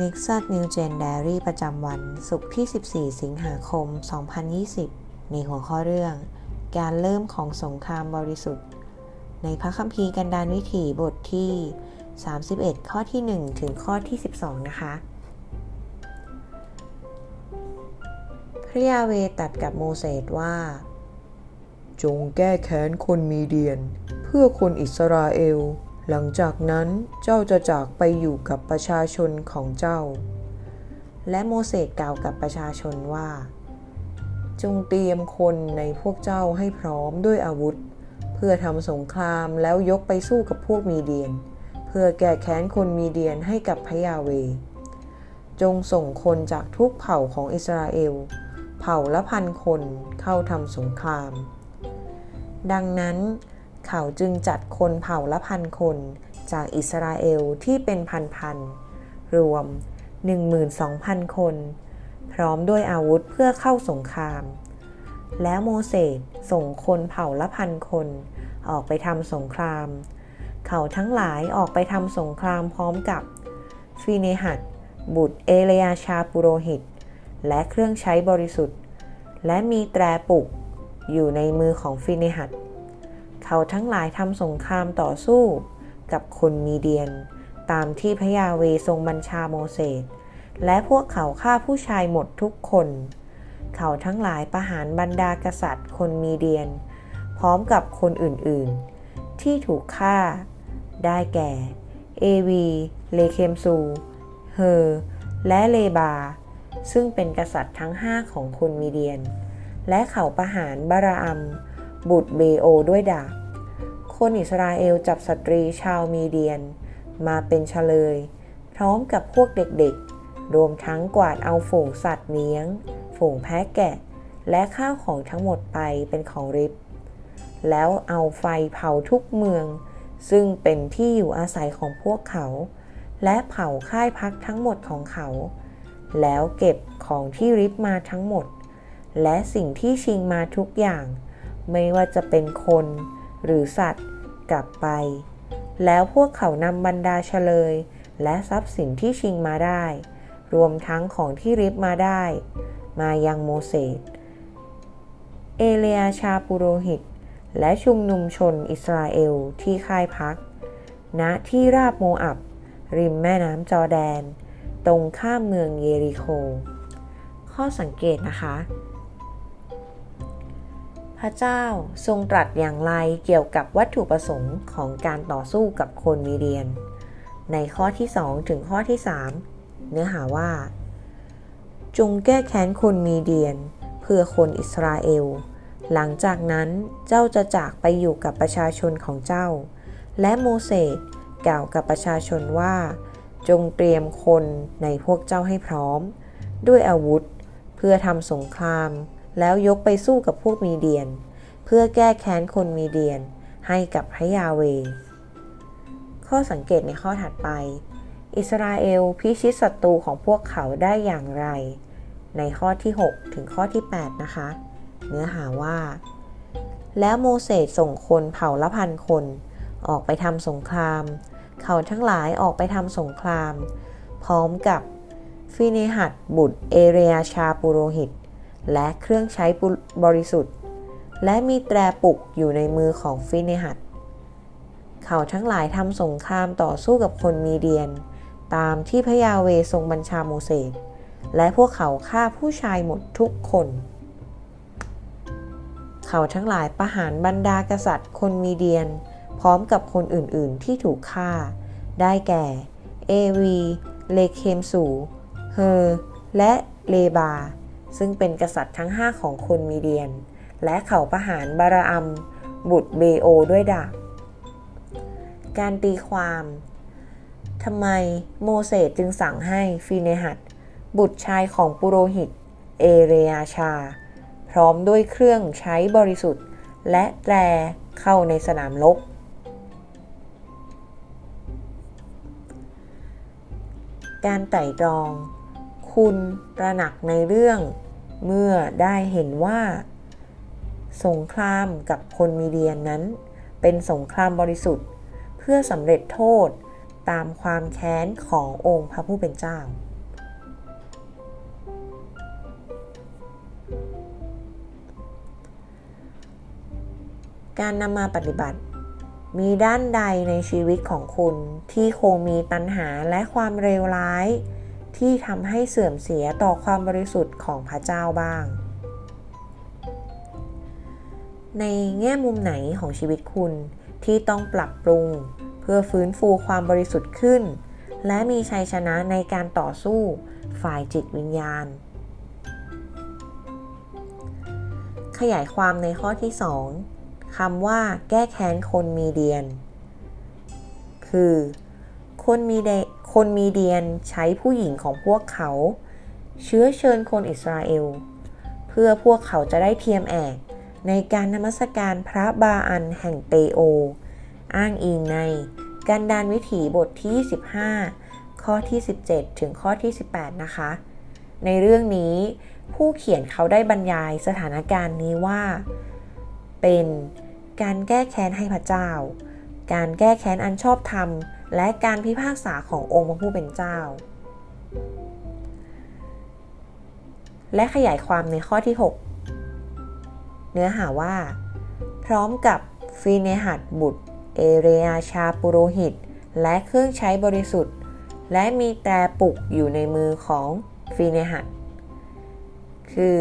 Nexus New Gen Diary ประจำวันศุกร์ที่ 14 สิงหาคม 2020 ในหัวข้อเรื่อง การเริ่มของสงครามบริสุทธิ์ ในพระคัมภีร์กันดารวิถีบทที่ 31 ข้อที่ 1 ถึงข้อที่ 12 นะคะ พระยาเวตัดกับโมเสสว่า จงแก้แค้นคนมีเดียน เพื่อคนอิสราเอล หลังจากนั้นเจ้าจะจากไปอยู่กับประชาชนของเจ้า และโมเสสกล่าวกับประชาชนว่า จงเตรียมคนในพวกเจ้าให้พร้อมด้วยอาวุธ เพื่อทำสงครามแล้วยกไปสู้กับพวกมีเดียน เพื่อแก้แค้นคนมีเดียนให้กับพระยาเว จงส่งคนจากทุกเผ่าของอิสราเอล เผ่าละพันคนเข้าทำสงคราม ดังนั้น เขาจึงจัดคนเผ่าละพันคนจากอิสราเอลที่เป็นพันๆ รวม 12,000 คน พร้อมด้วยอาวุธเพื่อเข้าสงคราม แล้วโมเสสส่งคนเผ่าละพันคน ออกไปทำสงคราม เขาทั้งหลายออกไปทำสงครามพร้อมกับฟีเนหัดบุตรเอเลยาชาปุโรหิต และเครื่องใช้บริสุทธิ์ และมีแตรปุกอยู่ในมือของฟิเนหัด เขาทั้งหลายทำสงครามต่อสู้กับคนมีเดียน ตามที่พระยาเวทรงบัญชาโมเสสและพวกเขาฆ่าผู้ชายหมดทุกคน เขาทั้งหลายประหารบรรดากษัตริย์ คนมีเดียน พร้อมกับคนอื่นๆ ที่ถูกฆ่า ได้แก่ เอวี เลเคมซู เฮอ และเลบา ซึ่งเป็นกษัตริย์ทั้งห้าของคนมีเดียน และเขาประหารบาราอัม บุตรเบโอด้วยดาบ คนอิสราเอลจับสตรีชาวมีเดียน มาเป็นเฉลย พร้อมกับพวกเด็กๆ รวมทั้งกวาดเอาฝูงสัตว์เลี้ยง ฝูงแพะแกะ และข้าวของทั้งหมดไปเป็นของริบ แล้วเอาไฟเผาทุกเมือง ซึ่งเป็นที่อยู่อาศัยของพวกเขา และเผาค่ายพักทั้งหมดของเขา แล้วเก็บของที่ริบมาทั้งหมดและสิ่งที่ชิงมาทุกอย่าง ไม่ว่าจะเป็นคนหรือสัตว์กลับไป แล้วพวกเขานำบรรดาเฉลย และทรัพย์สินที่ชิงมาได้ รวมทั้งของที่ริบมาได้ มายังโมเสสเอเลียชาปุโรหิต และชุมนุมชนอิสราเอลที่ค่ายพัก ณที่ราบโมอับ ริมแม่น้ำจอแดน ตรงข้ามเมืองเยริโค ข้อสังเกตนะคะ พระเจ้าทรงตรัสอย่างไรเกี่ยวกับวัตถุประสงค์ของการต่อสู้กับคนมีเดียน ในข้อที่ 2 ถึงข้อที่ 3 เนื้อหาว่า จงแก้แค้นคนมีเดียน เพื่อคนอิสราเอล หลังจากนั้นเจ้าจะจากไปอยู่กับประชาชนของเจ้า และโมเสสกล่าวกับประชาชนว่า จงเตรียมคนในพวกเจ้าให้พร้อม ด้วยอาวุธ เพื่อทำสงคราม แล้วยกไปสู้กับพวกมีเดียน เพื่อแก้แค้นคนมีเดียน ให้กับพระยาเว ข้อสังเกตในข้อถัดไป อิสราเอลพิชิตศัตรูของพวกเขาได้อย่างไร ในข้อที่ 6 ถึงข้อที่ 8 นะคะ เนื้อหาว่า แล้วโมเสสส่งคนเผ่าละพันคน ออกไปทำสงคราม เขาทั้งหลายออกไปทำสงคราม พร้อมกับฟิเนหัดบุตรเอเรียชาปุโรหิต และเครื่องใช้บริสุทธิ์ และมีแตรปุกอยู่ในมือของฟิเนหัดเขาทั้งหลายทำสงครามต่อสู้กับคนมีเดียน ตามที่พระยาเวทรงบัญชาโมเสสและพวกเขาฆ่าผู้ชายหมดทุกคน เขาทั้งหลายประหารบรรดากษัตริย์คนมีเดียน พร้อมกับคนอื่นๆที่ถูกฆ่า ได้แก่ เอวี เลเคมสู เฮอ และเลบา ซึ่งเป็นกษัตริย์ทั้งห้าของคนมีเดียน และเขาประหารบาราอัม บุตรเบโอด้วยดาบ การตีความทำไมโมเสสจึงสั่งให้ฟีเนหัด บุตรชายของปุโรหิต เอเรียชา พร้อมด้วยเครื่องใช้บริสุทธิ์ และแตรเข้าในสนามรบการไต่ตรอง คุณตระหนักในเรื่อง เมื่อได้เห็นว่า สงครามกับคนมีเดียนนั้น เป็นสงครามบริสุทธิ์ เพื่อสำเร็จโทษตามความแค้นขององค์พระผู้เป็นเจ้า การนำมาปฏิบัติ มีด้านใดในชีวิตของคุณที่คงมีตัณหาและความเร็วร้าย ที่ทำให้เสื่อมเสียต่อความบริสุทธิ์ของพระเจ้าบ้าง ในแง่มุมไหนของชีวิตคุณที่ต้องปรับปรุง เพื่อฟื้นฟูความบริสุทธิ์ขึ้น และมีชัยชนะในการต่อสู้ฝ่ายจิตวิญญาณ ขยายความในข้อที่ 2คำว่าแก้แค้นคนมีเดียน คือ คนมีเด คนมีเดียนใช้ผู้หญิงของพวกเขา เชื้อเชิญคนอิสราเอล เพื่อพวกเขาจะได้เทียมแอกในการนมัสการพระบาอันแห่งเปโอ อ้างอิงในการดานวิถีบทที่ 15 ข้อที่ 17 ถึงข้อที่ 18 นะคะ ในเรื่องนี้ผู้เขียนเขาได้บรรยายสถานการณ์นี้ว่า เป็นการแก้แค้นให้พระเจ้า การแก้แค้นอันชอบธรรม และการพิพากษาขององค์พระผู้เป็นเจ้า และขยายความในข้อที่ 6 เนื้อหาว่า พร้อมกับฟีเนหัดบุตร เอเรียชาปุโรหิต และเครื่องใช้บริสุทธิ์ และมีแต่ปุกอยู่ในมือของฟีเนหัดคือ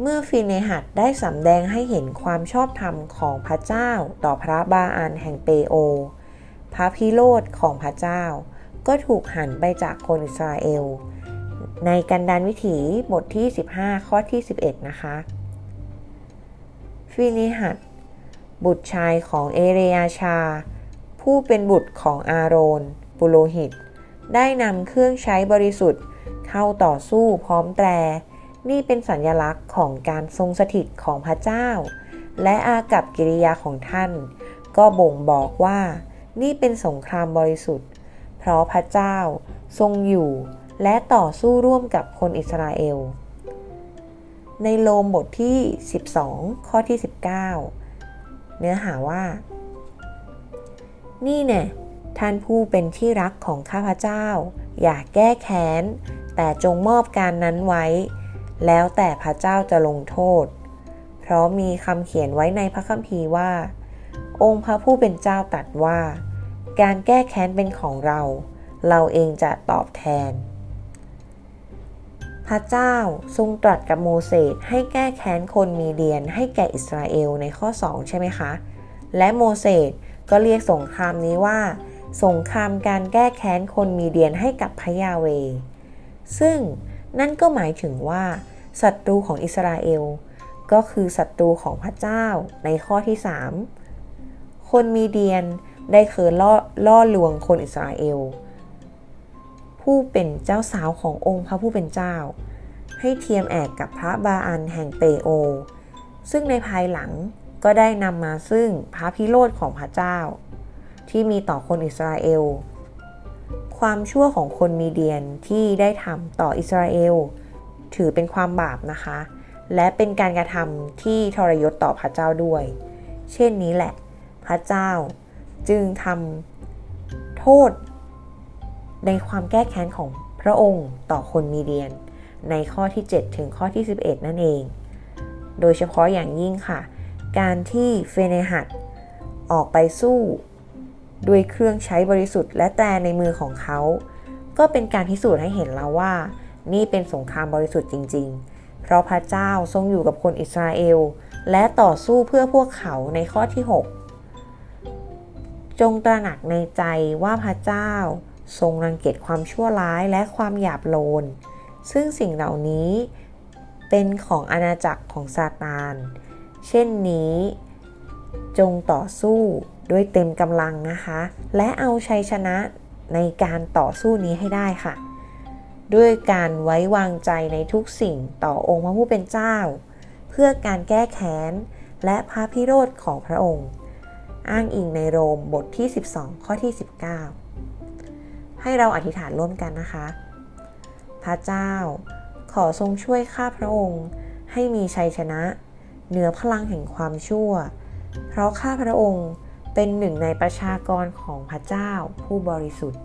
เมื่อฟีเนหัดได้สำแดงให้เห็นความชอบธรรมของพระเจ้าต่อพระบาอันแห่งเปโอ พระพิโรธของพระเจ้า ก็ถูกหันไปจากคนอิสราเอล ในกันดานวิถีบทที่ 15 ข้อที่ 11 นะคะ ฟินิหัดบุตรชายของเอเรียชา ผู้เป็นบุตรของอาโรน ปุโรหิต ได้นำเครื่องใช้บริสุทธิ์ เข้าต่อสู้พร้อมแตร นี่เป็นสัญลักษณ์ของการทรงสถิตของพระเจ้า และอากับกิริยาของท่าน ก็บ่งบอกว่า นี่เป็นสงครามบริสุทธิ์ เพราะพระเจ้าทรงอยู่ และต่อสู้ร่วมกับคนอิสราเอล ในโลมบทที่ 12 ข้อที่ 19 เนื้อหาว่า นี่แน่ท่านผู้เป็นที่รักของข้าพเจ้า อย่าแก้แค้น แต่จงมอบการนั้นไว้ แล้วแต่พระเจ้าจะลงโทษ เพราะมีคำเขียนไว้ในพระคัมภีร์ว่า องค์พระผู้เป็นเจ้าตรัสว่า การแก้แค้นเป็นของเรา เราเองจะตอบแทน พระเจ้าทรงตรัสกับโมเสสให้แก้แค้นคนมีเดียนให้แก่อิสราเอลในข้อ 2 ใช่ไหมคะ และโมเสสก็เรียกสงครามนี้ว่า สงครามการแก้แค้นคนมีเดียนให้กับพระยาเว ซึ่งนั่นก็หมายถึงว่าศัตรูของอิสราเอล ก็คือศัตรูของพระเจ้าในข้อที่ 3 คนมีเดียนได้เคยล่อล่อลวงคนอิสราเอล ผู้เป็นเจ้าสาวขององค์พระผู้เป็นเจ้า ให้เทียมแอกกับพระบาอันแห่งเปโอ ซึ่งในภายหลังก็ได้นำมาซึ่งพระพิโรธของพระเจ้า ที่มีต่อคนอิสราเอล ความชั่วของคนมีเดียนที่ได้ทำต่ออิสราเอล ถือเป็นความบาปนะคะ และเป็นการกระทำที่ทรยศต่อพระเจ้าด้วย เช่นนี้แหละ พระเจ้า จึงทำโทษ ในความแก้แค้นของพระองค์ต่อคนมีเดียน ในข้อที่ 7 ถึงข้อที่ 11 นั่นเอง โดยเฉพาะอย่างยิ่งค่ะ การที่เฟเนหัดออกไปสู้ด้วยเครื่องใช้บริสุทธิ์และแต่ในมือของเขา ก็เป็นการพิสูจน์ให้เห็นแล้วว่า นี่เป็นสงครามบริสุทธิ์จริง ๆ เพราะพระเจ้าทรงอยู่กับคนอิสราเอล และต่อสู้เพื่อพวกเขาในข้อที่ 6 จงตระหนักในใจว่าพระเจ้า ทรงรังเกียจความชั่วร้ายและความหยาบโลน ซึ่งสิ่งเหล่านี้เป็นของอาณาจักรของซาตาน เช่นนี้ จงต่อสู้ด้วยเต็มกำลังนะคะ และเอาชัยชนะในการต่อสู้นี้ให้ได้ค่ะ ด้วยการไว้วางใจในทุกสิ่งต่อองค์พระผู้เป็นเจ้า เพื่อการแก้แค้นและพระพิโรธของพระองค์ อ้างอิงในโรมบทที่ 12 ข้อที่ 19 ให้เราอธิษฐานร่วมกันนะคะ พระเจ้า ขอทรงช่วยข้าพระองค์ ให้มีชัยชนะ เหนือพลังแห่งความชั่ว เพราะข้าพระองค์เป็นหนึ่งในประชากรของพระเจ้าผู้บริสุทธิ์